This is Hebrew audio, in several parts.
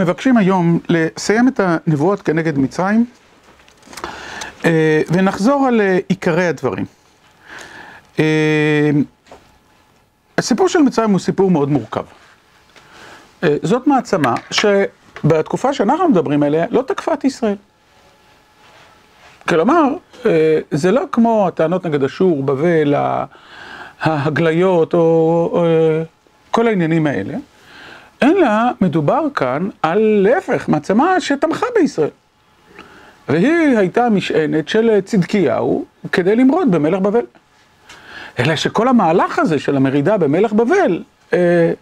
מבקשים היום לסיים את הנבואות כנגד מצרים ונחזור על עיקרי הדברים. הסיפור של מצרים הוא סיפור מאוד מורכב. זאת מעצמה שבתקופה שאנחנו מדברים עליה לא תקפה את ישראל. כלומר, זה לא כמו הטענות נגד אשור, בבל, ההגליות או כל העניינים האלה, אלא מדובר כאן על להפך, מעצמה שתמכה בישראל. והיא הייתה משענת של צדקיהו כדי למרוד במלך בבל. אלא שכל המהלך הזה של המרידה במלך בבל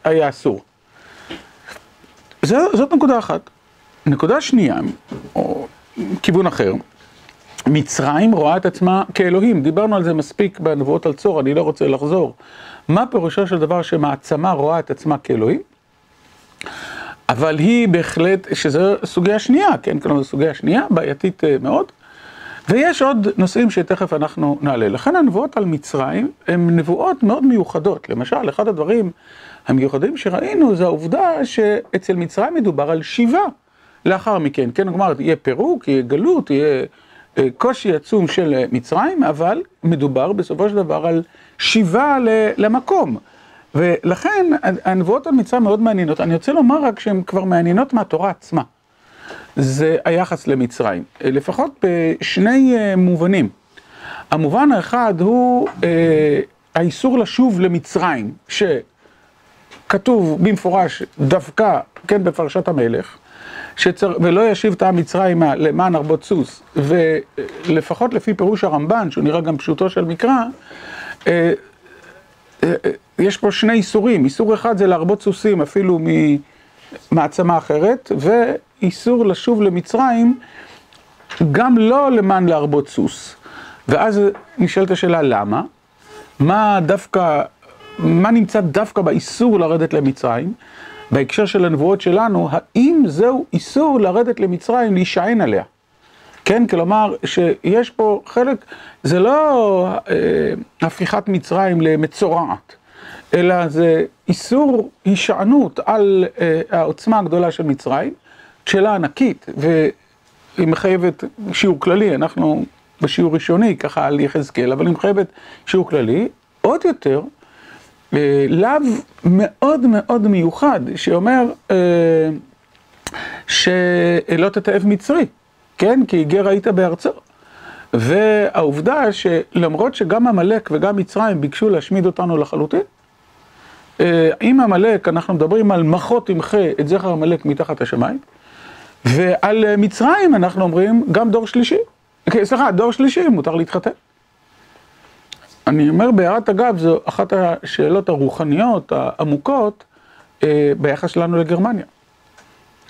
היה אסור. זאת נקודה אחת. נקודה שנייה, או כיוון אחר, מצרים רואה את עצמה כאלוהים, דיברנו על זה מספיק בנבואות על צור, אני לא רוצה לחזור. מה פירושו של דבר שמעצמה רואה את עצמה כאלוהים? אבל היא בהחלט, שזו סוגיה שנייה, כן, כלומר זו סוגיה שנייה, בעייתית מאוד. ויש עוד נושאים שתכף אנחנו נעלה. לכן הנבואות על מצרים הן נבואות מאוד מיוחדות. למשל, אחד הדברים המיוחדים שראינו זה העובדה שאצל מצרים מדובר על שיבה לאחר מכן. כן, כלומר, יהיה פירוק, יהיה גלות, יהיה קושי עצום של מצרים, אבל מדובר בסופו של דבר על שיבה למקום. ולכן הנבואות על מצרים מאוד מעניינות. אני רוצה לומר רק שהן כבר מעניינות מהתורה עצמה. זה היחס למצרים, לפחות בשני מובנים. המובן האחד הוא האיסור לשוב למצרים, שכתוב במפורש דווקא, כן, בפרשת המלך, שצר... ולא ישיב את העם מצרימה למען הרבות סוס, ולפחות לפי פירוש הרמב"ן, שהוא נראה גם פשוטו של מקרא, יש פה שני איסורים, איסור אחד זה להרבות סוסים אפילו ממעצמה אחרת, ואיסור לשוב למצרים גם לא למען להרבות סוס. ואז נשאלת השאלה למה? מה דווקא, מה נמצא דווקא באיסור לרדת למצרים? בהקשר של הנבואות שלנו, האם זהו איסור לרדת למצרים להישען עליה? כן, כלומר שיש פה חלק, זה לא אה, הפיכת מצרים למצורעת, אלא זה איסור הישענות על אה, העוצמה הגדולה של מצרים, שאלה ענקית, והיא מחייבת שיעור כללי, אנחנו בשיעור ראשוני ככה על יחזקאל, אבל היא מחייבת שיעור כללי, עוד יותר, אה, לאו מאוד מאוד מיוחד, שאומר אה, שלא תתעב מצרי. כן? כי גר היית בארצו. והעובדה שלמרות שגם עמלק וגם מצרים ביקשו להשמיד אותנו לחלוטין, עם עמלק אנחנו מדברים על מחות תמחה את זכר עמלק מתחת השמיים, ועל מצרים אנחנו אומרים גם דור שלישי, סליחה, דור שלישי מותר להתחתן. אני אומר בהערת אגב, זו אחת השאלות הרוחניות העמוקות ביחס שלנו לגרמניה.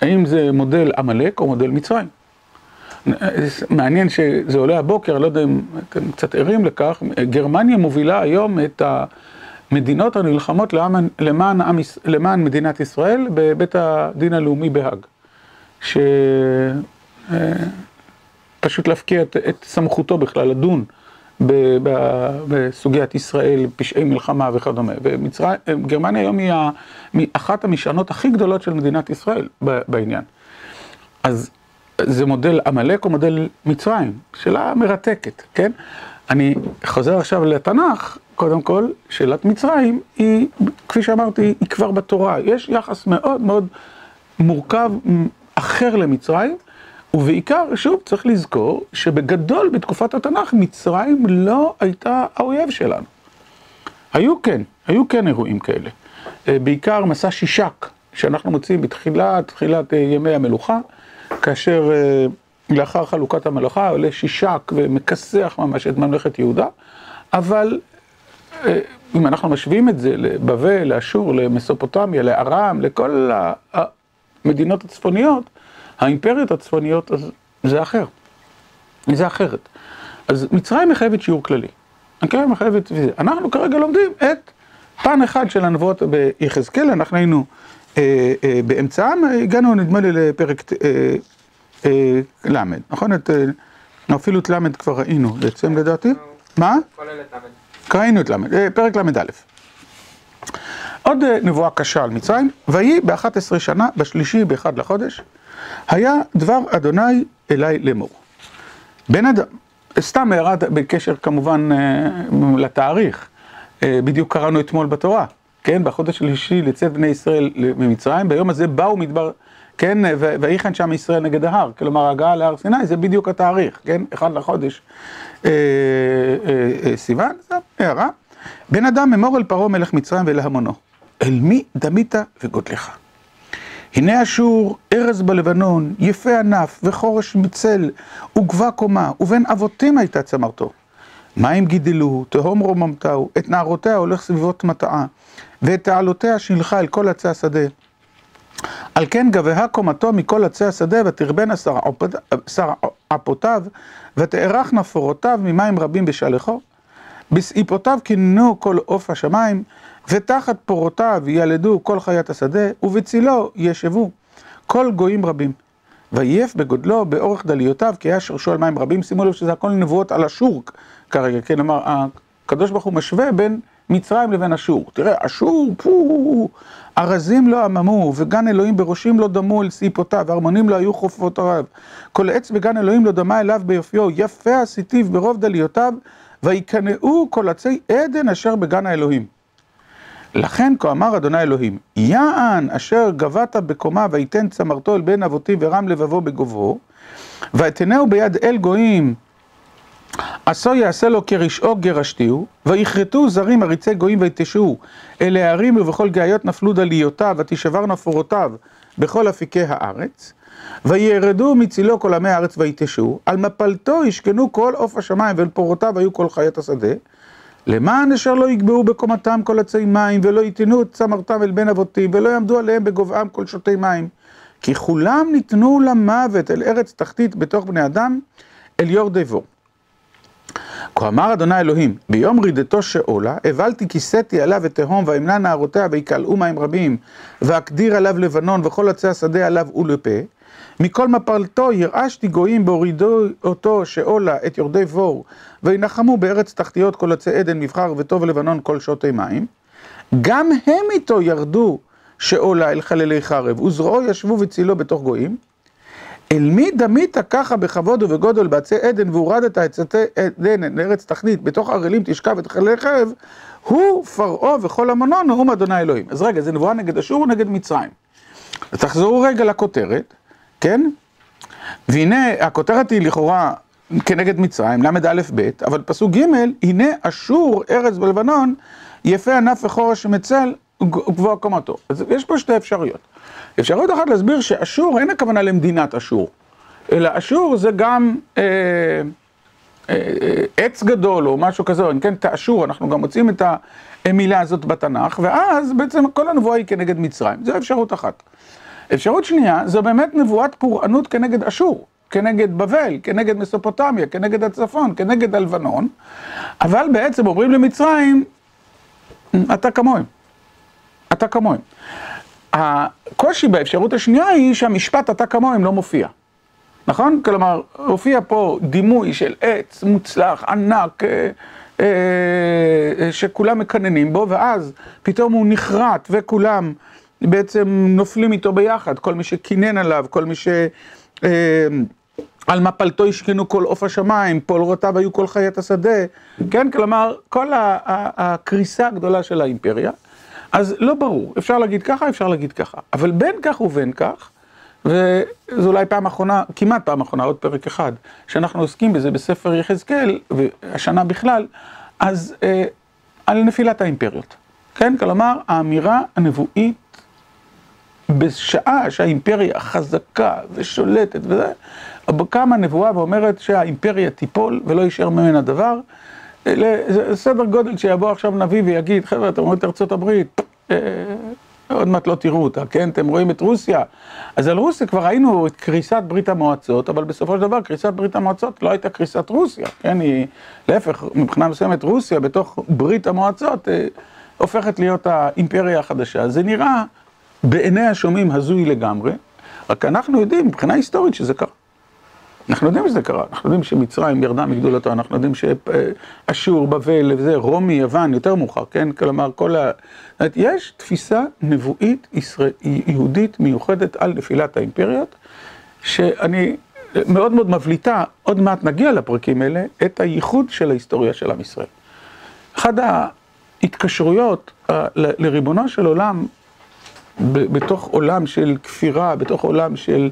האם זה מודל עמלק או מודל מצרים? מעניין שזה עולה הבוקר, לא יודע אם אתם קצת ערים לכך, גרמניה מובילה היום את המדינות הנלחמות למען, למען מדינת ישראל בבית הדין הלאומי בהאג. שפשוט להפקיע את, את סמכותו בכלל לדון בסוגיית ישראל, פשעי מלחמה וכדומה. וגרמניה היום היא אחת המשענות הכי גדולות של מדינת ישראל בעניין. אז זה מודל עמלק או מודל מצרים? שאלה מרתקת, כן? אני חוזר עכשיו לתנ"ך, קודם כל, שאלת מצרים היא, כפי שאמרתי, היא כבר בתורה. יש יחס מאוד מאוד מורכב אחר למצרים, ובעיקר, שוב, צריך לזכור שבגדול בתקופת התנ"ך מצרים לא הייתה האויב שלנו. היו כן, היו כן אירועים כאלה. בעיקר מסע שישק, שאנחנו מוצאים בתחילת, תחילת ימי המלוכה. כאשר לאחר חלוקת המלאכה עולה שישק ומכסח ממש את ממלכת יהודה, אבל אם אנחנו משווים את זה לבבל, לאשור, למסופוטמיה, לארם, לכל המדינות הצפוניות, האימפריות הצפוניות, אז זה אחר, זה אחרת. אז מצרים מחייבת שיעור כללי, אוקיי? מחייבת. אנחנו כרגע לומדים את פן אחד של הנבואות ביחזקאל, אנחנו היינו באמצעם, הגענו נדמה לי לפרק ל', נכון? אפילו את ל' כבר ראינו בעצם לדעתי. מה? ראינו את ל', פרק ל"א. עוד נבואה קשה על מצרים, ויהי באחת עשרה שנה, בשלישי באחד לחודש, היה דבר אדוני אליי לאמור. בן אדם, סתם הערה בקשר כמובן לתאריך, בדיוק קראנו אתמול בתורה, כן, בחודש השלישי לצאת בני ישראל ממצרים, ביום הזה באו מדבר, כן, ויחן שם ישראל נגד ההר, כלומר ההגעה להר סיני זה בדיוק התאריך, כן, אחד לחודש סיוון, זו הערה. בן אדם אמור אל פרעה מלך מצרים ולהמונו, אל מי דמית וגודלך. הנה אשור, ארז בלבנון, יפה ענף וחורש מצל, וגבה קומה, ובין אבותים הייתה צמרתו. מים גידלו, תהום רוממתהו, את נערותיה הולך סביבות מטעה, ואת תעלותיה שילחה אל כל עצי השדה. על כן גבהה קומתו מכל עצי השדה, ותרבנה שרעפותיו, ותארכנה פורותיו ממים רבים בשלחו. בסעיפותיו כיננו כל עוף השמיים, ותחת פורותיו ילדו כל חיית השדה, ובצילו ישבו כל גויים רבים. וייף בגודלו, באורך דליותיו, כי היה שרשו על מים רבים. שימו לב שזה הכל נבואות על אשור כרגע, כן, כלומר, הקדוש ברוך הוא משווה בין מצרים לבין אשור. תראה, אשור, פו, ארזים לא עממו, וגן אלוהים בראשים לא דמו אל סיפותיו, ארמונים לא היו חופותיו. כל עץ בגן אלוהים לא דמה אליו ביופיו, יפה עשיתיו ברוב דליותיו, ויקנאו כל עצי עדן אשר בגן האלוהים. לכן כה אמר אדוני אלוהים, יען אשר גבת בקומה ויתן צמרתו אל בן אבותי ורם לבבו בגובהו, ואתנהו ביד אל גויים, עשו יעשה לו כרשעו גרשתיהו, ויכרתו זרים עריצי גויים ויתשו אל הערים ובכל גאיות נפלו דליותיו, ותשברנה פורותיו בכל אפיקי הארץ, וירדו מצילו כל עמי הארץ ויתשו, על מפלתו ישכנו כל עוף השמיים ואל פורותיו היו כל חיית השדה, למען אשר לא יגבהו בקומתם כל עצי מים, ולא יתנו את צמרתם אל בן אבותים, ולא יעמדו עליהם בגובהם כל שותי מים. כי כולם ניתנו למוות אל ארץ תחתית בתוך בני אדם, אל יורדי בור. כה אמר אדוני אלוהים, ביום רידתו שאולה, הבלתי כיסיתי עליו את תהום, ואמנע נערותיה, ויקלעו מים רבים, ואקדיר עליו לבנון, וכל עצי השדה עליו ולפה. מכל מפלתו ירעשתי גויים בהורידו אותו שאולה את יורדי בור, וינחמו בארץ תחתיות כל עצי עדן מבחר וטוב לבנון כל שותי מים. גם הם איתו ירדו שאולה אל חללי חרב, וזרועו ישבו וצילו בתוך גויים. אל מי דמית ככה בכבוד ובגודל בעצי עדן, והורדת את עצי עדן לארץ תחתית, בתוך ערלים תשכב את חללי חרב, הוא פרעה וכל המונו נאום אדוני אלוהים. אז רגע, זה נבואה נגד אשור ונגד מצרים. תחזרו רגע לכותרת. כן? והנה, הכותרת היא לכאורה כנגד מצרים, ל"א ב', אבל פסוק ג', הנה אשור ארץ בלבנון, יפה ענף וחורש מצל גבוה קומתו. אז יש פה שתי אפשרויות. אפשרות אחת להסביר שאשור, אין הכוונה למדינת אשור, אלא אשור זה גם אה, אה, עץ גדול או משהו כזה, אם כן, תאשור, אנחנו גם מוצאים את המילה הזאת בתנ"ך, ואז בעצם כל הנבואה היא כנגד מצרים. זו אפשרות אחת. אפשרות שנייה, זו באמת נבואת פורענות כנגד אשור, כנגד בבל, כנגד מסופוטמיה, כנגד הצפון, כנגד הלבנון, אבל בעצם אומרים למצרים, אתה כמוהם, אתה כמוהם. הקושי באפשרות השנייה היא שהמשפט אתה כמוהם לא מופיע, נכון? כלומר, הופיע פה דימוי של עץ מוצלח, ענק, אה, אה, שכולם מקננים בו, ואז פתאום הוא נחרט וכולם בעצם נופלים איתו ביחד, כל מי שקינן עליו, כל מי ש... אה, על מפלתו השכנו כל עוף השמיים, פולרותיו היו כל חיית השדה, כן? כלומר, כל הקריסה הגדולה של האימפריה. אז לא ברור, אפשר להגיד ככה, אפשר להגיד ככה. אבל בין כך ובין כך, וזו אולי פעם אחרונה, כמעט פעם אחרונה, עוד פרק אחד, שאנחנו עוסקים בזה בספר יחזקאל, והשנה בכלל, אז אה, על נפילת האימפריות. כן? כלומר, האמירה הנבואית בשעה שהאימפריה חזקה ושולטת וזה, קמה נבואה ואומרת שהאימפריה תיפול ולא יישאר ממנה דבר. זה סדר גודל שיבוא עכשיו נביא ויגיד, חבר'ה, אתם רואים את ארצות הברית, אה, עוד מעט לא תראו אותה, כן? אתם רואים את רוסיה. אז על רוסיה כבר ראינו את קריסת ברית המועצות, אבל בסופו של דבר קריסת ברית המועצות לא הייתה קריסת רוסיה, כן? היא, להפך, מבחינה מסוימת רוסיה בתוך ברית המועצות אה, הופכת להיות האימפריה החדשה. זה נראה בעיני השומעים הזוי לגמרי, רק אנחנו יודעים מבחינה היסטורית שזה קרה. אנחנו יודעים שזה קרה, אנחנו יודעים שמצרים ירדה מגדולתו, אנחנו יודעים שאשור, בבל, וזה, רומי, יוון, יותר מאוחר, כן? כלומר, כל ה... יש תפיסה נבואית ישראל... יהודית מיוחדת על נפילת האימפריות, שאני מאוד מאוד מבליטה, עוד מעט נגיע לפרקים האלה, את הייחוד של ההיסטוריה של עם ישראל. אחת ההתקשרויות לריבונו של עולם, בתוך עולם של כפירה, בתוך עולם של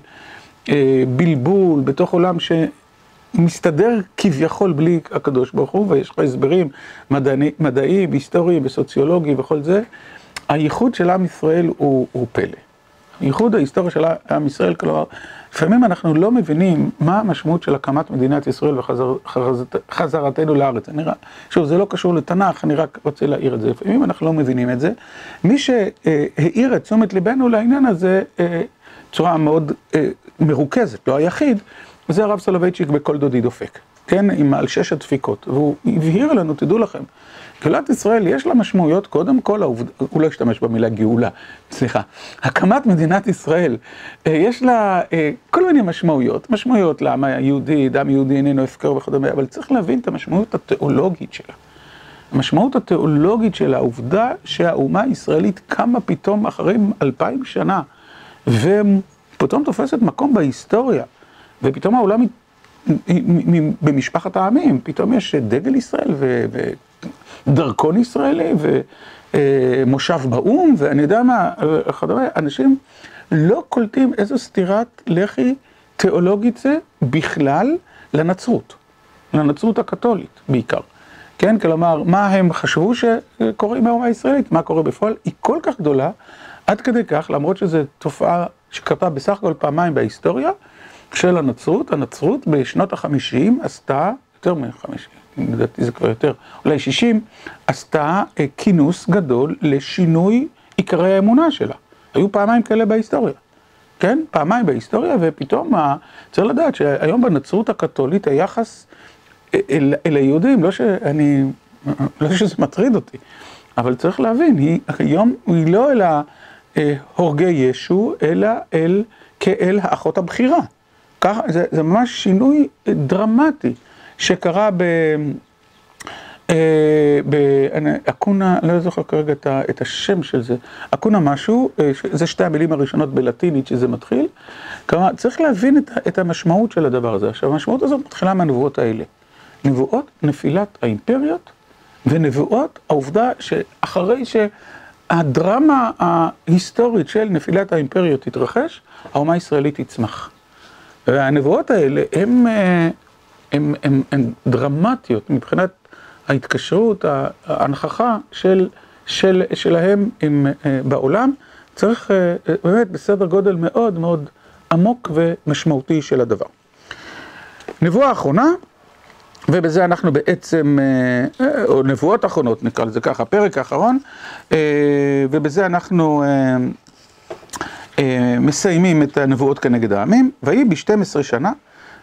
בלבול, בתוך עולם שמסתדר כביכול בלי הקדוש ברוך הוא, ויש לך הסברים מדעיים, היסטוריים וסוציולוגיים וכל זה, הייחוד של עם ישראל הוא, הוא פלא. ייחוד ההיסטוריה של עם ישראל, כלומר, לפעמים אנחנו לא מבינים מה המשמעות של הקמת מדינת ישראל וחזרתנו לארץ. אני, שוב, זה לא קשור לתנ"ך, אני רק רוצה להעיר את זה. לפעמים אנחנו לא מבינים את זה. מי שהעיר את תשומת ליבנו לעניין הזה, בצורה מאוד אה, מרוכזת, לא היחיד, זה הרב סולובייצ'יק בכל דודי דופק, כן, עם על שש הדפיקות, והוא הבהיר לנו, תדעו לכם, גאולת ישראל יש לה משמעויות, קודם כל, העובד... הוא לא השתמש במילה גאולה, סליחה, הקמת מדינת ישראל, אה, יש לה אה, כל מיני משמעויות, משמעויות לעם היהודי, דם יהודי איננו הפקר וכדומה, אבל צריך להבין את המשמעות התיאולוגית שלה. המשמעות התיאולוגית של העובדה שהאומה הישראלית קמה פתאום אחרי אלפיים שנה ופתאום תופסת מקום בהיסטוריה, ופתאום העולם במשפחת העמים, פתאום יש דגל ישראל ודרכון ישראלי ומושב באו"ם, ואני יודע מה, אנשים לא קולטים איזו סתירת לחי תיאולוגית זה בכלל לנצרות, לנצרות הקתולית בעיקר. כן, כלומר, מה הם חשבו שקורה עם האומה הישראלית, מה קורה בפועל, היא כל כך גדולה. עד כדי כך, למרות שזו תופעה שקרתה בסך הכל פעמיים בהיסטוריה של הנצרות, הנצרות בשנות החמישים עשתה, יותר מחמישים, לדעתי זה כבר יותר, אולי שישים, עשתה כינוס גדול לשינוי עיקרי האמונה שלה. היו פעמיים כאלה בהיסטוריה, כן? פעמיים בהיסטוריה, ופתאום, צריך לדעת שהיום בנצרות הקתולית היחס אל, אל היהודים, לא שאני, לא שזה מטריד אותי, אבל צריך להבין, היא היום, היא לא אלא... הורגי ישו, אלא אל, כאל האחות הבכירה. ככה, זה, זה ממש שינוי דרמטי שקרה ב... באקונה, לא זוכר כרגע את השם של זה, אקונה משהו, זה שתי המילים הראשונות בלטינית שזה מתחיל, כלומר צריך להבין את המשמעות של הדבר הזה. עכשיו המשמעות הזאת מתחילה מהנבואות האלה. נבואות נפילת האימפריות ונבואות העובדה שאחרי ש... הדרמה ההיסטורית של נפילת האימפריות תתרחש, האומה הישראלית תצמח. והנבואות האלה הן דרמטיות מבחינת ההתקשרות, ההנכחה של, של, שלהם עם, בעולם. צריך באמת בסדר גודל מאוד מאוד עמוק ומשמעותי של הדבר. נבואה אחרונה, ובזה אנחנו בעצם, או נבואות אחרונות נקרא לזה ככה, פרק האחרון, ובזה אנחנו מסיימים את הנבואות כנגד העמים. ויהי ב-12 שנה,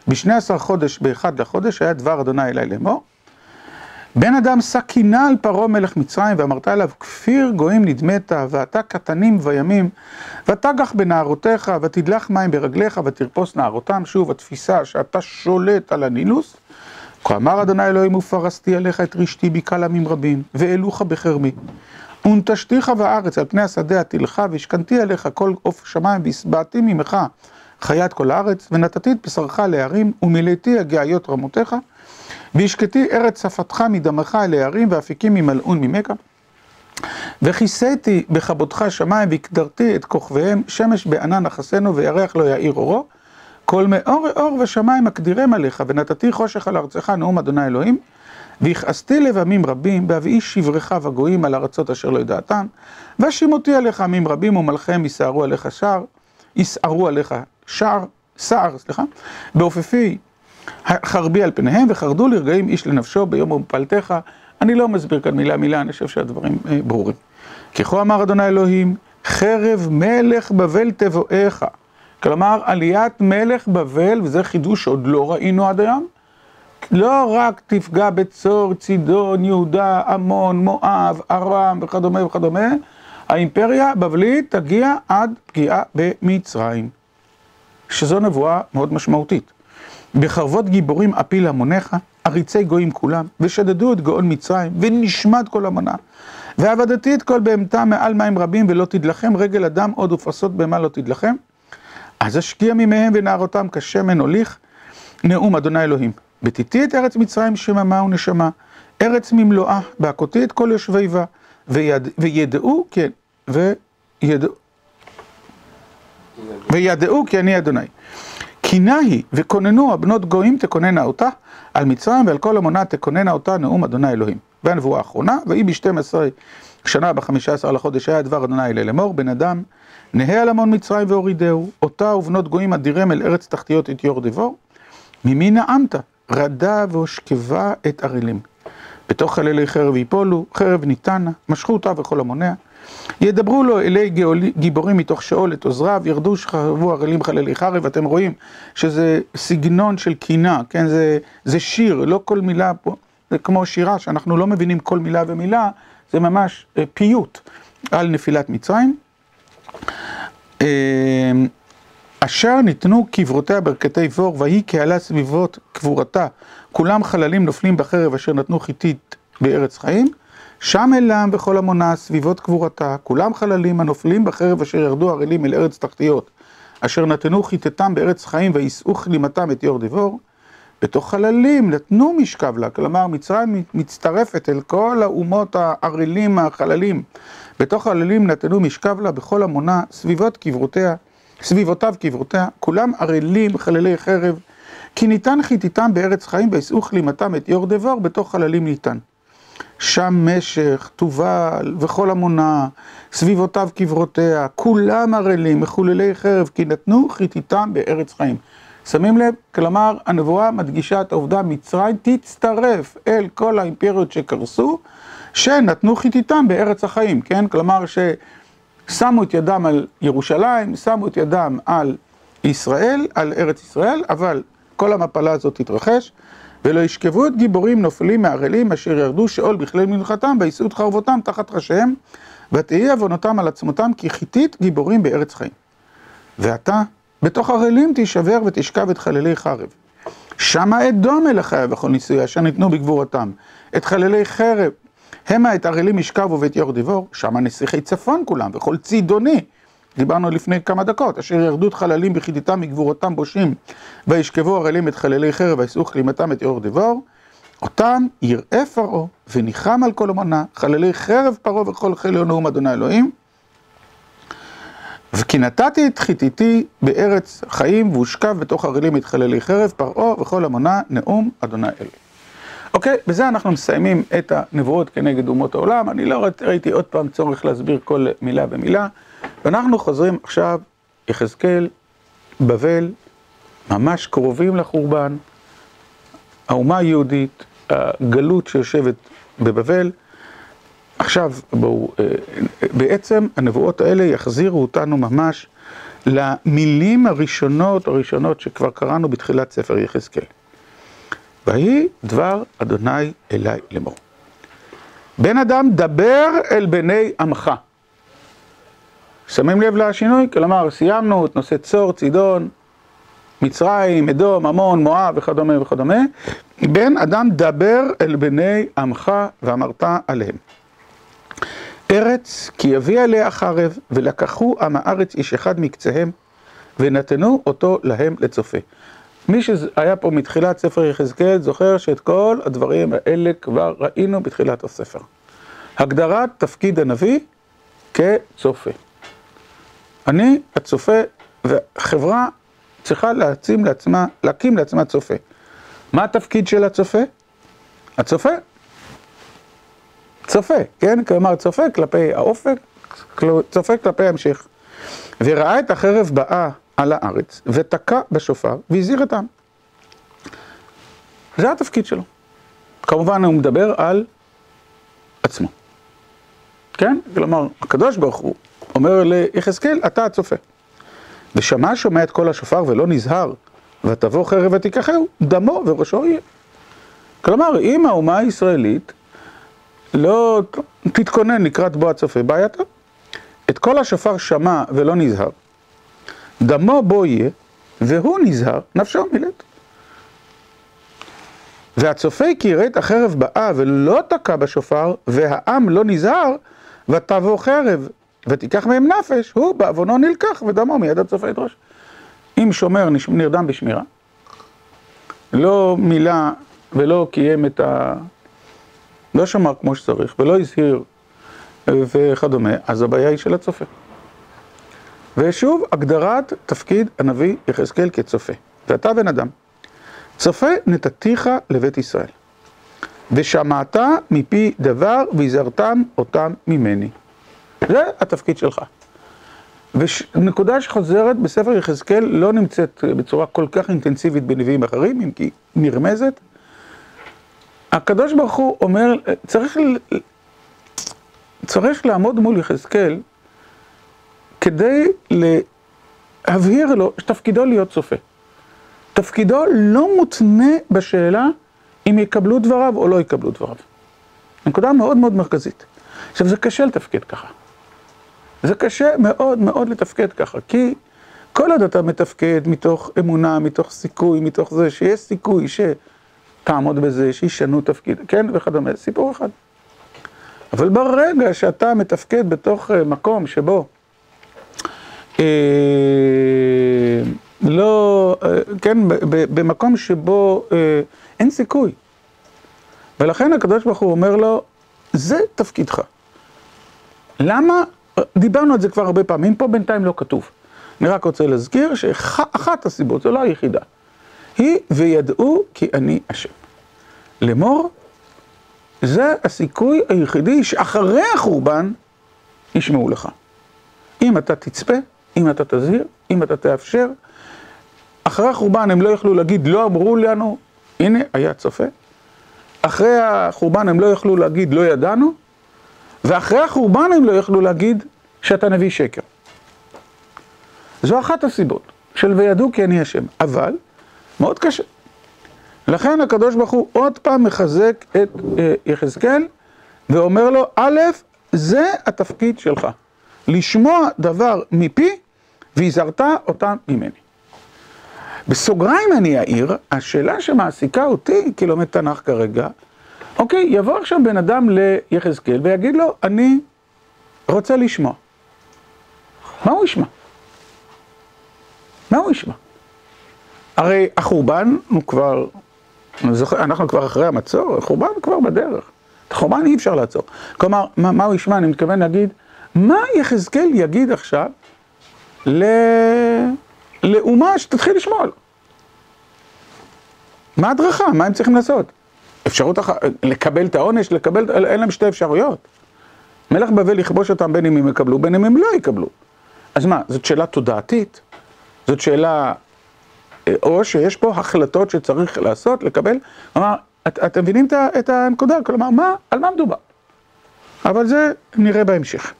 ב-12 חודש, באחד לחודש, היה דבר אדוני אלי לאמור. בן אדם שא קינה על פרעה מלך מצרים, ואמרת אליו, כפיר גויים נדמת, ואתה קטנים וימים, ותגח בנערותיך, ותדלח מים ברגליך, ותרפוס נערותם. שוב, התפיסה שאתה שולט על הנילוס. כה אמר אדוני אלוהים ופרסתי עליך את רשתי בקל עמים רבים, ואלוך בחרמי. ונטשתיך בארץ על פני השדה עתילך, והשכנתי עליך כל עוף שמיים, והשבעתי ממך חיית כל הארץ, ונתתי את בשרך להרים, ומילאתי הגאיות רמותיך, והשקתי ארץ שפתך מדמך אל ההרים, ואפיקים ימלאון ממך. וכיסיתי בכבודך שמיים, והקדרתי את כוכביהם, שמש בענן אחסנו, וירח לא יאיר אורו. כל מאור אור ושמיים אקדירם עליך, ונתתי חושך על ארצך, נאום אדוני אלוהים, והכעסתי לב עמים רבים, בהביאי שברך וגויים על ארצות אשר לא ידעתם, והשימותי עליך עמים רבים, ומלכיהם יסערו עליך שער, יסערו עליך שער, שער, סליחה, בעופפי חרבי על פניהם, וחרדו לרגעים איש לנפשו ביום ומפלתך. אני לא מסביר כאן מילה מילה, אני חושב שהדברים אה, ברורים. ככה אמר אדוני אלוהים, חרב מלך בבל תבואך. כלומר, עליית מלך בבל, וזה חידוש שעוד לא ראינו עד היום, לא רק תפגע בצור, צידון, יהודה, עמון, מואב, ארם וכדומה וכדומה, האימפריה הבבלית תגיע עד פגיעה במצרים, שזו נבואה מאוד משמעותית. בחרבות גיבורים אפיל המוניך, עריצי גויים כולם, ושדדו את גאון מצרים, ונשמד כל המונה. ועבדתי את כל בהמתה מעל מים רבים, ולא תדלכם רגל אדם עוד ופרסות בהמה לא תדלכם. אז אשקיע מימיהם ונערותם כשמן הוליך, נאום אדוני אלוהים. בתיתי את ארץ מצרים שממה ונשמה, ארץ ממלואה, בהכותי את כל יושבי בה, ויד, וידעו, כן, וידעו, וידעו כי אני אדוני. כי נהי וכוננו הבנות גויים תכוננה אותה, על מצרים ועל כל המונה תכוננה אותה נאום אדוני אלוהים. והנבואה האחרונה, ויהי ב-12 שנה ב-15 לחודש היה דבר אדוני אלה לאמור, בן אדם, נהה על המון מצרים והורידהו, אותה ובנות גויים אדירם אל ארץ תחתיות את יור דבור, ממי נעמת? רדה והושכבה את ערלים. בתוך חללי חרב יפולו, חרב ניתנה, משכו אותה וכל המונע. ידברו לו אלי גיבורים מתוך שאול את עוזריו, ירדו שכבו ערלים חללי חרב, אתם רואים שזה סגנון של קינה, כן, זה, זה שיר, לא כל מילה פה, זה כמו שירה שאנחנו לא מבינים כל מילה ומילה, זה ממש אה, פיוט על נפילת מצרים. אה, אשר ניתנו קברותיה ברכתי בור, ויהי קהלה סביבות קבורתה, כולם חללים נופלים בחרב אשר נתנו חיתית בארץ חיים. שם אלם וכל המונה סביבות קבורתה, כולם חללים הנופלים בחרב אשר ירדו ערלים אל ארץ תחתיות, אשר נתנו חיתתם בארץ חיים ויישאו כלימתם את יור דבור. בתוך חללים נתנו משכב לה, כלומר מצרים מצטרפת אל כל האומות הערלים החללים. בתוך חללים נתנו משכב לה בכל המונה סביבות קברותיה. סביבותיו קברותיה, כולם ערלים חללי חרב, כי ניתן חיתיתם בארץ חיים וישאו כלימתם את יור דבור בתוך חללים ניתן. שם משך, תובל וכל המונה, סביבותיו קברותיה, כולם ערלים מחוללי חרב, כי נתנו חיתיתם בארץ חיים. שמים לב? כלומר, הנבואה מדגישה את העובדה, מצרים תצטרף אל כל האימפריות שקרסו, שנתנו חיתיתם בארץ החיים, כן? כלומר, ש... שמו את ידם על ירושלים, שמו את ידם על ישראל, על ארץ ישראל, אבל כל המפלה הזאת תתרחש, ולא ישכבו את גיבורים נופלים מערלים אשר ירדו שאול בכלי מלכתם, ויישאו את חרבותם תחת ראשיהם, ותהי עוונותם על עצמותם, כי חיתית גיבורים בארץ חיים. ועתה, בתוך ערלים תישבר ותשכב את חללי חרב. שמה אדום אל החיה וכל ניסוי אשר ניתנו בגבורתם, את חללי חרב, המה את ערלים ישכבו ואת יור דבור, שמה נסיכי צפון כולם, וכל צידוני. דיברנו לפני כמה דקות, אשר ירדו את חללים בחידיתם מגבורתם בושים, וישכבו ערלים את חללי חרב, וישאו כלימתם את יור דבור. אותם יראה פרעה, וניחם על כל המונה, חללי חרב פרעה וכל חיל נאום אדוני אלוהים. וכי נתתי את חיתיתי בארץ חיים, והושכב בתוך ערלים את חללי חרב, פרעה וכל המונה, נאום אדוני אלוהים. אוקיי, בזה אנחנו מסיימים את הנבואות כנגד אומות העולם. אני לא ראיתי עוד פעם צורך להסביר כל מילה ומילה. ואנחנו חוזרים עכשיו, יחזקאל, בבל, ממש קרובים לחורבן, האומה היהודית, הגלות שיושבת בבבל. עכשיו, בואו, אה, בעצם הנבואות האלה יחזירו אותנו ממש למילים הראשונות, הראשונות שכבר קראנו בתחילת ספר יחזקאל. ויהי דבר אדוני אלי לאמור. בן אדם, דבר אל בני עמך. שמים לב לשינוי? כלומר, סיימנו את נושא צור, צידון, מצרים, אדום, עמון, מואב וכדומה וכדומה. בן אדם, דבר אל בני עמך ואמרת עליהם. ארץ, כי יביא עליה חרב, ולקחו עם הארץ איש אחד מקצהם, ונתנו אותו להם לצופה. מי שהיה פה מתחילת ספר יחזקאל זוכר שאת כל הדברים האלה כבר ראינו בתחילת הספר. הגדרת תפקיד הנביא כצופה. אני הצופה, וחברה צריכה להקים לעצמה, להקים לעצמה צופה. מה התפקיד של הצופה? הצופה. צופה, כן? כלומר צופה כלפי האופק, צופה כלפי ההמשך. וראה את החרב באה על הארץ, ותקע בשופר, והזהיר את העם. זה התפקיד שלו. כמובן הוא מדבר על עצמו. כן? כלומר, הקדוש ברוך הוא אומר ליחזקאל, אתה הצופה. ושמע שומע את קול השופר ולא נזהר, ותבוא חרב ותיקחהו, דמו וראשו יהיה. כלומר, אם האומה הישראלית לא תתכונן לקראת בוא הצופה, בעייתה. את כל השופר שמע ולא נזהר, דמו בו יהיה, והוא נזהר, נפשו מילט. והצופה כי יראה את החרב באה ולא תקע בשופר, והעם לא נזהר, ותבוא חרב, ותיקח מהם נפש, הוא בעוונו נלקח, ודמו מיד הצופה ידרוש. אם שומר נרדם בשמירה, לא מילא ולא קיים את ה... לא שמר כמו שצריך, ולא הזהיר וכדומה, אז הבעיה היא של הצופה. ושוב, הגדרת תפקיד הנביא יחזקאל כצופה. ואתה בן אדם, צופה נתתיך לבית ישראל, ושמעת מפי דבר והזהרתם אותם ממני. זה התפקיד שלך. ונקודה שחוזרת בספר יחזקאל לא נמצאת בצורה כל כך אינטנסיבית בנביאים אחרים, אם כי נרמזת. הקדוש ברוך הוא אומר, צריך, צריך לעמוד מול יחזקאל כדי להבהיר לו שתפקידו להיות צופה. תפקידו לא מותנה בשאלה אם יקבלו דבריו או לא יקבלו דבריו. נקודה מאוד מאוד מרכזית. עכשיו זה קשה לתפקד ככה. זה קשה מאוד מאוד לתפקד ככה, כי כל עוד אתה מתפקד מתוך אמונה, מתוך סיכוי, מתוך זה שיש סיכוי שתעמוד בזה, שישנו תפקיד, כן, וכדומה, סיפור אחד. אבל ברגע שאתה מתפקד בתוך אה, מקום שבו לא, אה, כן, במקום שבו אה, אין סיכוי. ולכן הקדוש ברוך הוא אומר לו, זה תפקידך. למה? דיברנו על זה כבר הרבה פעמים, פה בינתיים לא כתוב. אני רק רוצה להזכיר שאחת הסיבות, זו לא היחידה, היא וידעו כי אני אשם. לאמור, זה הסיכוי היחידי שאחרי החורבן ישמעו לך. אם אתה תצפה, אם אתה תזהיר, אם אתה תאפשר, אחרי החורבן הם לא יכלו להגיד, לא אמרו לנו, הנה, היה צופה. אחרי החורבן הם לא יכלו להגיד, לא ידענו. ואחרי החורבן הם לא יכלו להגיד שאתה נביא שקר. זו אחת הסיבות של וידעו כי אני השם, אבל מאוד קשה. לכן הקדוש ברוך הוא עוד פעם מחזק את אה, יחזקאל ואומר לו, א', זה התפקיד שלך, לשמוע דבר מפי והזהרת אותם ממני. בסוגריים אני אעיר, השאלה שמעסיקה אותי כלומד תנ"ך כרגע, אוקיי, יבוא עכשיו בן אדם ליחזקאל ויגיד לו, אני רוצה לשמוע. מה הוא ישמע? מה הוא ישמע? הרי החורבן הוא כבר, אנחנו כבר אחרי המצור, החורבן כבר בדרך. את החורבן אי אפשר לעצור. כלומר, מה, מה הוא ישמע? אני מתכוון להגיד, מה יחזקאל יגיד עכשיו ל... לאומה שתתחיל לשמוע לו? מה הדרכה? מה הם צריכים לעשות? אפשרות אחת, לקבל את העונש, לקבל, אין להם שתי אפשרויות. מלך בבל יכבוש אותם בין אם הם יקבלו, בין אם הם לא יקבלו. אז מה, זאת שאלה תודעתית? זאת שאלה, או שיש פה החלטות שצריך לעשות, לקבל? כלומר, את, אתם מבינים את הנקודה? כלומר, מה, על מה מדובר? אבל זה נראה בהמשך.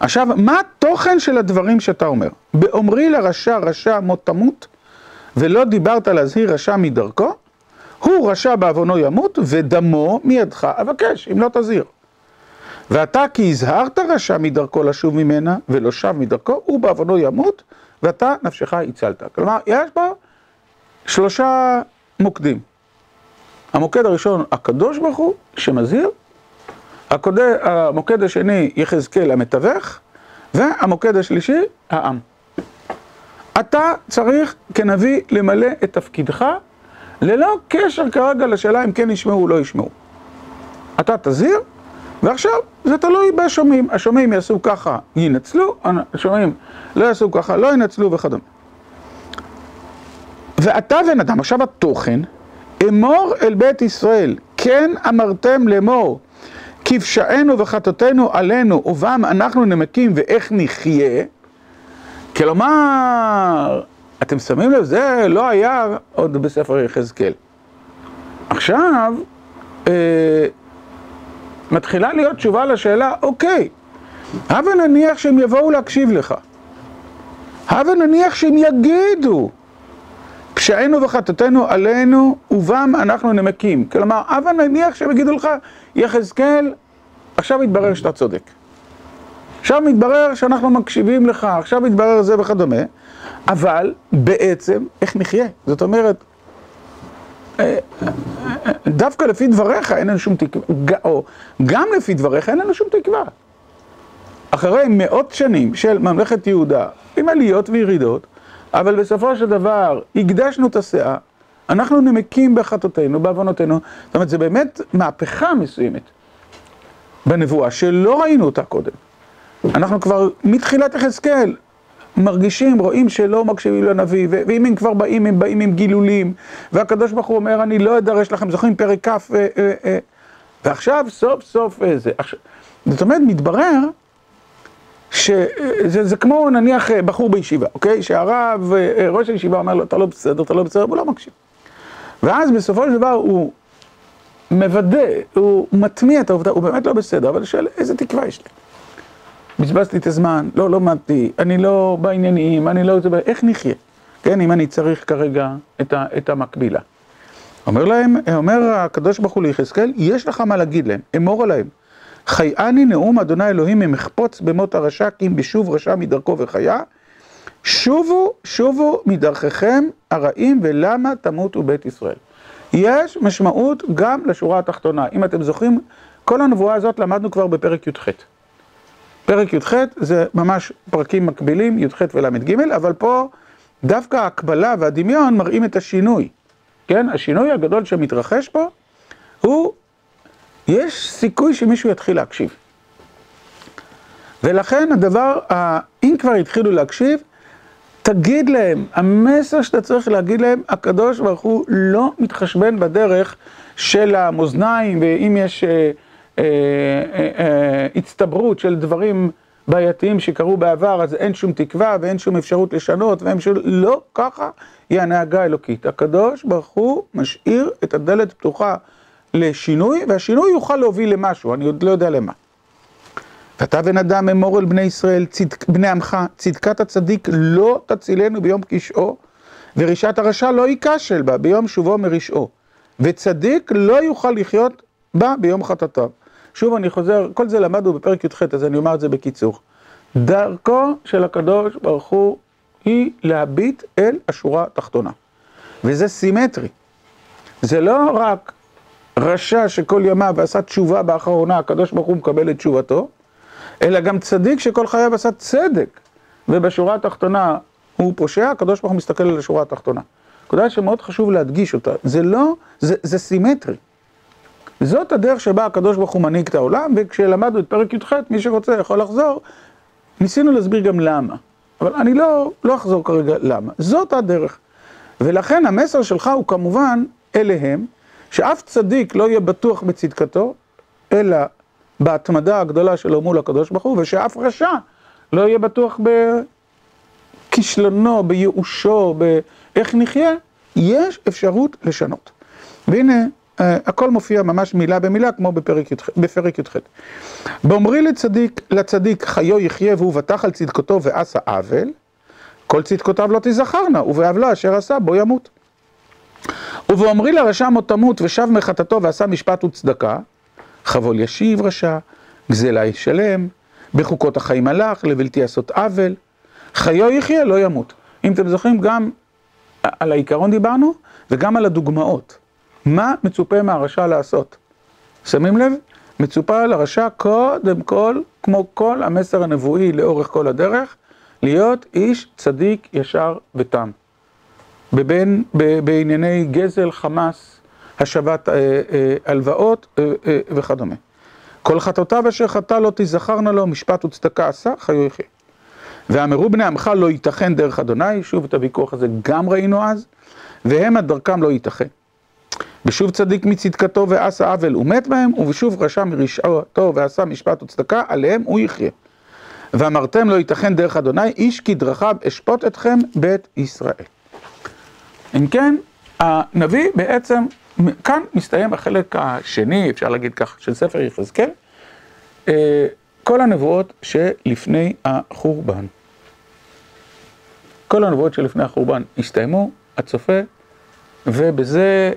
עכשיו, מה התוכן של הדברים שאתה אומר? באומרי לרשע רשע מות תמות, ולא דיברת להזהיר רשע מדרכו, הוא רשע בעוונו ימות, ודמו מידך אבקש, אם לא תזהיר. ואתה כי הזהרת רשע מדרכו לשוב ממנה, ולא שב מדרכו, הוא בעוונו ימות, ואתה נפשך הצלת. כלומר, יש פה שלושה מוקדים. המוקד הראשון, הקדוש ברוך הוא, שמזהיר, המוקד השני, יחזקאל המתווך, והמוקד השלישי, העם. אתה צריך כנביא למלא את תפקידך, ללא קשר כרגע לשאלה אם כן ישמעו או לא ישמעו. אתה תזהיר, ועכשיו זה תלוי בשומעים, השומעים יעשו ככה, ינצלו, השומעים לא יעשו ככה, לא ינצלו וכדומה. ואתה בן אדם, עכשיו התוכן, אמור אל בית ישראל, כן אמרתם לאמור, כפשענו וחטאותינו עלינו, ובם אנחנו נמקים ואיך נחיה. כלומר, אתם שמים לב, זה לא היה עוד בספר יחזקאל. עכשיו, אה, מתחילה להיות תשובה לשאלה, אוקיי, הבה נניח שהם יבואו להקשיב לך. הבה נניח שהם יגידו, פשענו וחטאתנו עלינו, ובם אנחנו נמקים. כלומר, הבה נניח שהם יגידו לך, יחזקאל, עכשיו מתברר שאתה צודק. עכשיו מתברר שאנחנו מקשיבים לך, עכשיו מתברר זה וכדומה, אבל בעצם, איך נחיה? זאת אומרת, דווקא לפי דבריך אין לנו שום תקווה, או גם לפי דבריך אין לנו שום תקווה. אחרי מאות שנים של ממלכת יהודה, עם עליות וירידות, אבל בסופו של דבר הקדשנו את הסאה, אנחנו נמקים בחטאותינו, בעוונותינו, זאת אומרת, זה באמת מהפכה מסוימת בנבואה, שלא ראינו אותה קודם. אנחנו כבר מתחילת יחזקאל מרגישים, רואים שלא מקשיבים לנביא, ואם הם כבר באים, הם באים עם גילולים, והקדוש ברוך הוא אומר, אני לא אדרש לכם, זוכרים פרק כ', ועכשיו סוף סוף זה. זאת אומרת, מתברר שזה כמו נניח בחור בישיבה, אוקיי? שהרב, ראש הישיבה אומר לו, אתה לא בסדר, אתה לא בסדר, הוא לא מקשיב. ואז בסופו של דבר הוא מוודא, הוא מטמיע את העובדה, הוא באמת לא בסדר, אבל שואל, איזה תקווה יש לי? בזבזתי את הזמן, לא למדתי, אני לא בעניינים, אני לא... איך נחיה? כן, אם אני צריך כרגע את, ה, את המקבילה. אומר להם, אומר הקדוש ברוך הוא ליחזקאל, יש לך מה להגיד להם, אמור עליהם. חייאני נאום אדוני אלוהים ממחפוץ במות הרשע, כי אם בשוב רשע מדרכו וחיה, שובו, שובו מדרככם הרעים, ולמה תמותו בית ישראל. יש משמעות גם לשורה התחתונה. אם אתם זוכרים, כל הנבואה הזאת למדנו כבר בפרק י"ח. פרק י"ח זה ממש פרקים מקבילים, י"ח ול"ג, אבל פה דווקא ההקבלה והדמיון מראים את השינוי. כן, השינוי הגדול שמתרחש פה הוא, יש סיכוי שמישהו יתחיל להקשיב. ולכן הדבר, אם כבר התחילו להקשיב, תגיד להם, המסר שאתה צריך להגיד להם, הקדוש ברוך הוא לא מתחשבן בדרך של המאזניים, ואם יש אה, אה, אה, הצטברות של דברים בעייתיים שקרו בעבר, אז אין שום תקווה ואין שום אפשרות לשנות, ואין שום... לא ככה היא הנהגה האלוקית. הקדוש ברוך הוא משאיר את הדלת פתוחה לשינוי, והשינוי יוכל להוביל למשהו, אני עוד לא יודע למה. ואתה בן אדם אמור אל בני ישראל, צדק, בני עמך, צדקת הצדיק לא תצילנו ביום קשעו, ורשעת הרשע לא ייכשל בה ביום שובו מרשעו, וצדיק לא יוכל לחיות בה ביום חטאתיו. שוב אני חוזר, כל זה למדנו בפרק י"ח, אז אני אומר את זה בקיצור. דרכו של הקדוש ברוך הוא היא להביט אל השורה התחתונה. וזה סימטרי. זה לא רק רשע שכל ימיו ועשה תשובה באחרונה, הקדוש ברוך הוא מקבל את תשובתו, אלא גם צדיק שכל חייו עשה צדק, ובשורה התחתונה הוא פושע, הקדוש ברוך הוא מסתכל על השורה התחתונה. נקודה שמאוד חשוב להדגיש אותה, זה לא, זה, זה סימטרי. זאת הדרך שבה הקדוש ברוך הוא מנהיג את העולם, וכשלמדנו את פרק י"ח, מי שרוצה יכול לחזור, ניסינו להסביר גם למה. אבל אני לא, לא אחזור כרגע למה. זאת הדרך. ולכן המסר שלך הוא כמובן אליהם, שאף צדיק לא יהיה בטוח בצדקתו, אלא בהתמדה הגדולה שלו מול הקדוש ברוך הוא, ושאף רשע לא יהיה בטוח בכישלונו, בייאושו, באיך נחיה, יש אפשרות לשנות. והנה, הכל מופיע ממש מילה במילה, כמו בפרק י"ח. באומרי לצדיק, לצדיק חיו יחיה והוא בטח על צדקתו ועשה עוול, כל צדקותיו לא תזכרנה, ובעוולה אשר עשה בו ימות. ובאומרי לרשע מות תמות ושב מחטאתו ועשה משפט וצדקה, חבול ישיב רשע, גזלה ישלם, בחוקות החיים הלך, לבלתי לעשות עוול, חיו יחיה לא ימות. אם אתם זוכרים, גם על העיקרון דיברנו, וגם על הדוגמאות. מה מצופה מהרשע לעשות? שמים לב? מצופה לרשע קודם כל, כמו כל המסר הנבואי לאורך כל הדרך, להיות איש צדיק ישר ותם. בבין, בענייני גזל, חמאס, השבת אה, אה, הלוואות אה, וכדומה. כל חטאותיו אשר חטא לא תזכרנה לו, משפט וצדקה עשה, חיו יחיה. ואמרו בני עמך לא ייתכן דרך אדוני, שוב את הוויכוח הזה גם ראינו אז, והם עד דרכם לא ייתכן. ושוב צדיק מצדקתו ועשה עוול ומת בהם, ובשוב רשע מרשעתו ועשה משפט וצדקה, עליהם הוא יחיה. ואמרתם לא ייתכן דרך אדוני, איש כדרכיו אשפוט אתכם בית ישראל. אם כן, הנביא בעצם, כאן מסתיים החלק השני, אפשר להגיד כך, של ספר יחזקאל, כל הנבואות שלפני החורבן. כל הנבואות שלפני החורבן הסתיימו, הצופה ובזה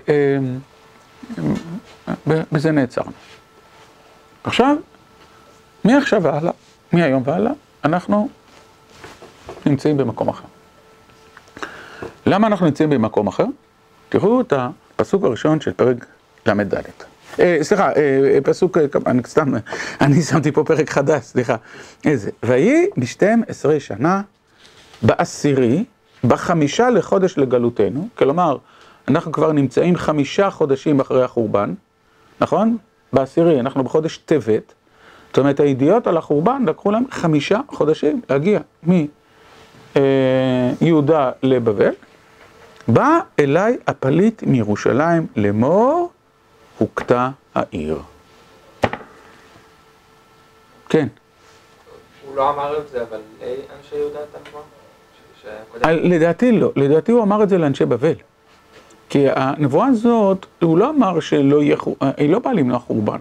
בזה נעצרנו. עכשיו, מעכשיו והלאה, מהיום והלאה, אנחנו נמצאים במקום אחר. למה אנחנו נמצאים במקום אחר? תראו את פסוק הראשון של פרק ל"ד. סליחה, פסוק, אני סתם, אני שמתי פה פרק חדש, סליחה. איזה? ויהי בשתים עשרה שנה, בעשירי, בחמישה לחודש לגלותנו, כלומר, אנחנו כבר נמצאים חמישה חודשים אחרי החורבן, נכון? בעשירי, אנחנו בחודש טבת, זאת אומרת, הידיעות על החורבן לקחו להם חמישה חודשים להגיע מיהודה לבבל. בא אליי הפליט מירושלים לאמור, הוכתה העיר. כן. הוא לא אמר את זה, אבל אנשי יהודה אתה אמר? לדעתי לא, לדעתי הוא אמר את זה לאנשי בבל. כי הנבואה הזאת, הוא לא אמר שלא יהיה, היא לא באה למנוע חורבן.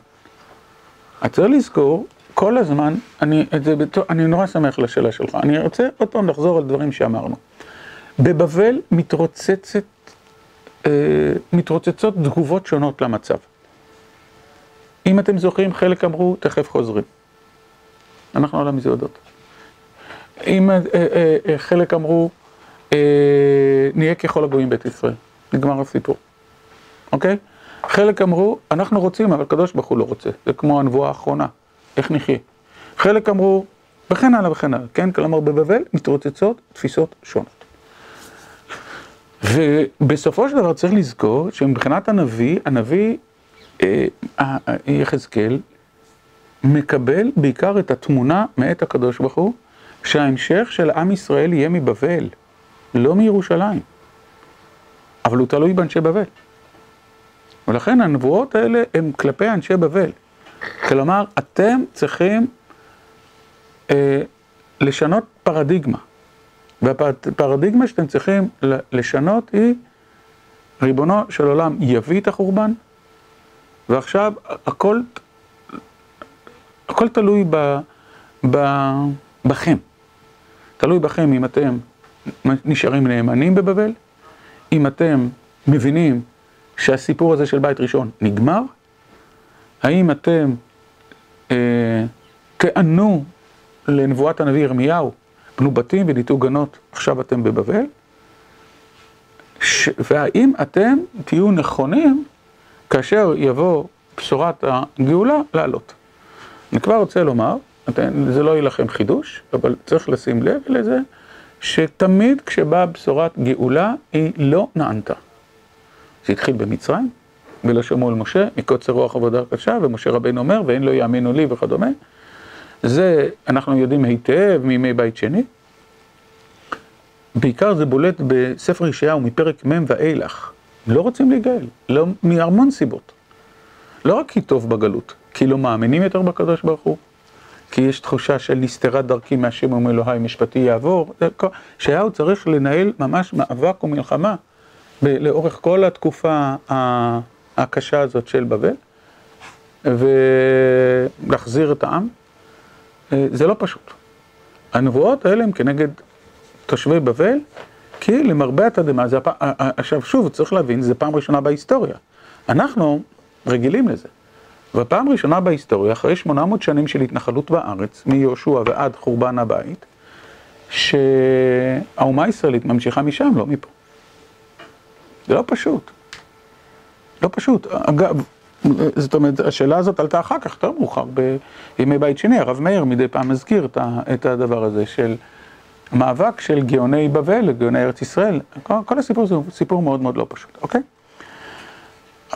את צריך לזכור, כל הזמן, אני, זה, אני נורא שמח לשאלה שלך, אני רוצה עוד פעם לחזור על דברים שאמרנו. בבבל מתרוצצת, אה, מתרוצצות תגובות שונות למצב. אם אתם זוכרים, חלק אמרו, תכף חוזרים. אנחנו על המזוודות. אם אה, אה, חלק אמרו, נהיה ככל הגויים בית ישראל. נגמר הסיפור, אוקיי? חלק אמרו, אנחנו רוצים, אבל הקדוש ברוך הוא לא רוצה. זה כמו הנבואה האחרונה, איך נחיה? חלק אמרו, וכן הלאה וכן הלאה, כן? כלומר, בבבל מתרוצצות תפיסות שונות. ובסופו של דבר צריך לזכור שמבחינת הנביא, הנביא אה, אה, יחזקאל מקבל בעיקר את התמונה מאת הקדוש ברוך הוא, שההמשך של עם ישראל יהיה מבבל, לא מירושלים. אבל הוא תלוי באנשי בבל. ולכן הנבואות האלה הן כלפי אנשי בבל. כלומר, אתם צריכים אה, לשנות פרדיגמה. והפרדיגמה שאתם צריכים לשנות היא, ריבונו של עולם יביא את החורבן, ועכשיו הכל, הכל תלוי ב, ב, בכם. תלוי בכם אם אתם נשארים נאמנים בבבל, אם אתם מבינים שהסיפור הזה של בית ראשון נגמר, האם אתם אה, תענו לנבואת הנביא ירמיהו, בנו בתים וניטו גנות, עכשיו אתם בבבל? ש... והאם אתם תהיו נכונים כאשר יבוא בשורת הגאולה לעלות? אני כבר רוצה לומר, זה לא יהיה לכם חידוש, אבל צריך לשים לב לזה. שתמיד כשבאה בשורת גאולה היא לא נענתה. זה התחיל במצרים, ולא שמעו אל משה, מקוצר רוח עבודה קשה, ומשה רבינו אומר, ואין לא יאמינו לי וכדומה. זה אנחנו יודעים היטב מימי בית שני. בעיקר זה בולט בספר ישעיהו מפרק מ' ואילך. לא רוצים להיגאל, לא, מהמון סיבות. לא רק כי טוב בגלות, כי לא מאמינים יותר בקדוש ברוך הוא, כי יש תחושה של נסתרת דרכי מהשם ומאלוהי משפטי יעבור, ישעיהו צריך לנהל ממש מאבק ומלחמה לאורך כל התקופה הקשה הזאת של בבל, ולהחזיר את העם. זה לא פשוט. הנבואות האלה הן כנגד תושבי בבל, כי למרבה התדהמה, הפ... עכשיו שוב, צריך להבין, זה פעם ראשונה בהיסטוריה. אנחנו רגילים לזה. בפעם ראשונה בהיסטוריה, אחרי 800 שנים של התנחלות בארץ, מיהושע ועד חורבן הבית, שהאומה הישראלית ממשיכה משם, לא מפה. זה לא פשוט. לא פשוט. אגב, זאת אומרת, השאלה הזאת עלתה אחר כך, יותר מאוחר, בימי בית שני, הרב מאיר מדי פעם מזכיר את הדבר הזה של מאבק של גאוני בבל לגאוני ארץ ישראל. כל, כל הסיפור זה סיפור מאוד מאוד לא פשוט, אוקיי?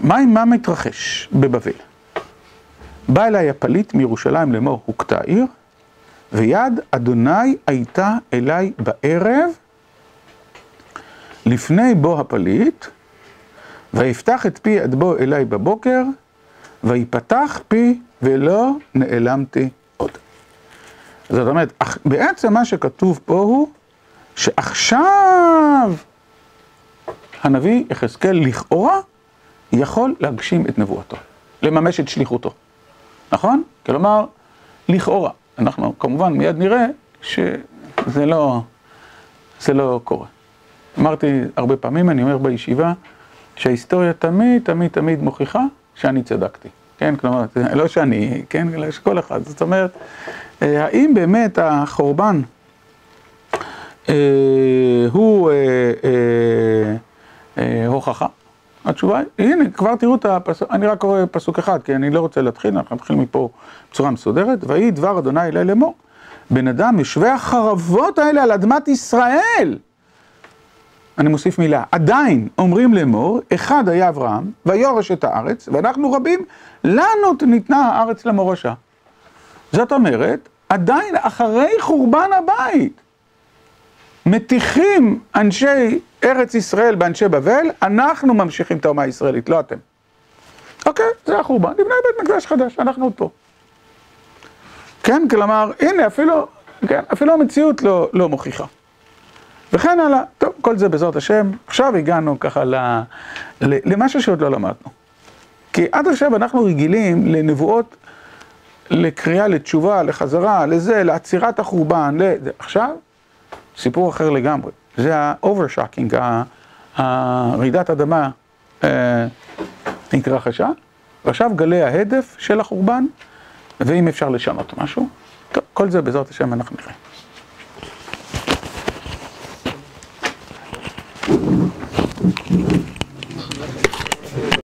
מה, מה מתרחש בבבל? בא אליי הפליט מירושלים לאמור, הוכתה עיר, ויד אדוני הייתה אליי בערב, לפני בוא הפליט, ויפתח את פי עד בוא אליי בבוקר, ויפתח פי ולא נעלמתי עוד. זאת אומרת, בעצם מה שכתוב פה הוא, שעכשיו הנביא יחזקאל לכאורה יכול להגשים את נבואתו, לממש את שליחותו. נכון? כלומר, לכאורה. אנחנו כמובן מיד נראה שזה לא, זה לא קורה. אמרתי הרבה פעמים, אני אומר בישיבה, שההיסטוריה תמיד, תמיד, תמיד מוכיחה שאני צדקתי. כן, כלומר, לא שאני, כן, אלא שכל אחד. זאת אומרת, אה, האם באמת החורבן אה, הוא אה, אה, אה, הוכחה? התשובה היא, הנה, כבר תראו את הפסוק, אני רק קורא פסוק אחד, כי אני לא רוצה להתחיל, אנחנו נתחיל מפה בצורה מסודרת. ויהי דבר אדוני אלי לאמור, בן אדם, יושבי החרבות האלה על אדמת ישראל. אני מוסיף מילה, עדיין אומרים לאמור, אחד היה אברהם, ויורש את הארץ, ואנחנו רבים, לנו ניתנה הארץ למורשה. זאת אומרת, עדיין אחרי חורבן הבית, מטיחים אנשי ארץ ישראל באנשי בבל, אנחנו ממשיכים את האומה הישראלית, לא אתם. אוקיי, זה החורבן, נבנה בית מקדש חדש, אנחנו פה. כן, כלומר, הנה, אפילו, כן, אפילו המציאות לא, לא מוכיחה. וכן הלאה, טוב, כל זה בעזרת השם, עכשיו הגענו ככה ל, למשהו שעוד לא למדנו. כי עד עכשיו אנחנו רגילים לנבואות, לקריאה לתשובה, לחזרה, לזה, לעצירת החורבן, לזה. עכשיו, סיפור אחר לגמרי. זה ה-overshocking, הרעידת אדמה התרחשה, ועכשיו גלי ההדף של החורבן, ואם אפשר לשנות משהו, טוב, כל זה בעזרת השם אנחנו נראה.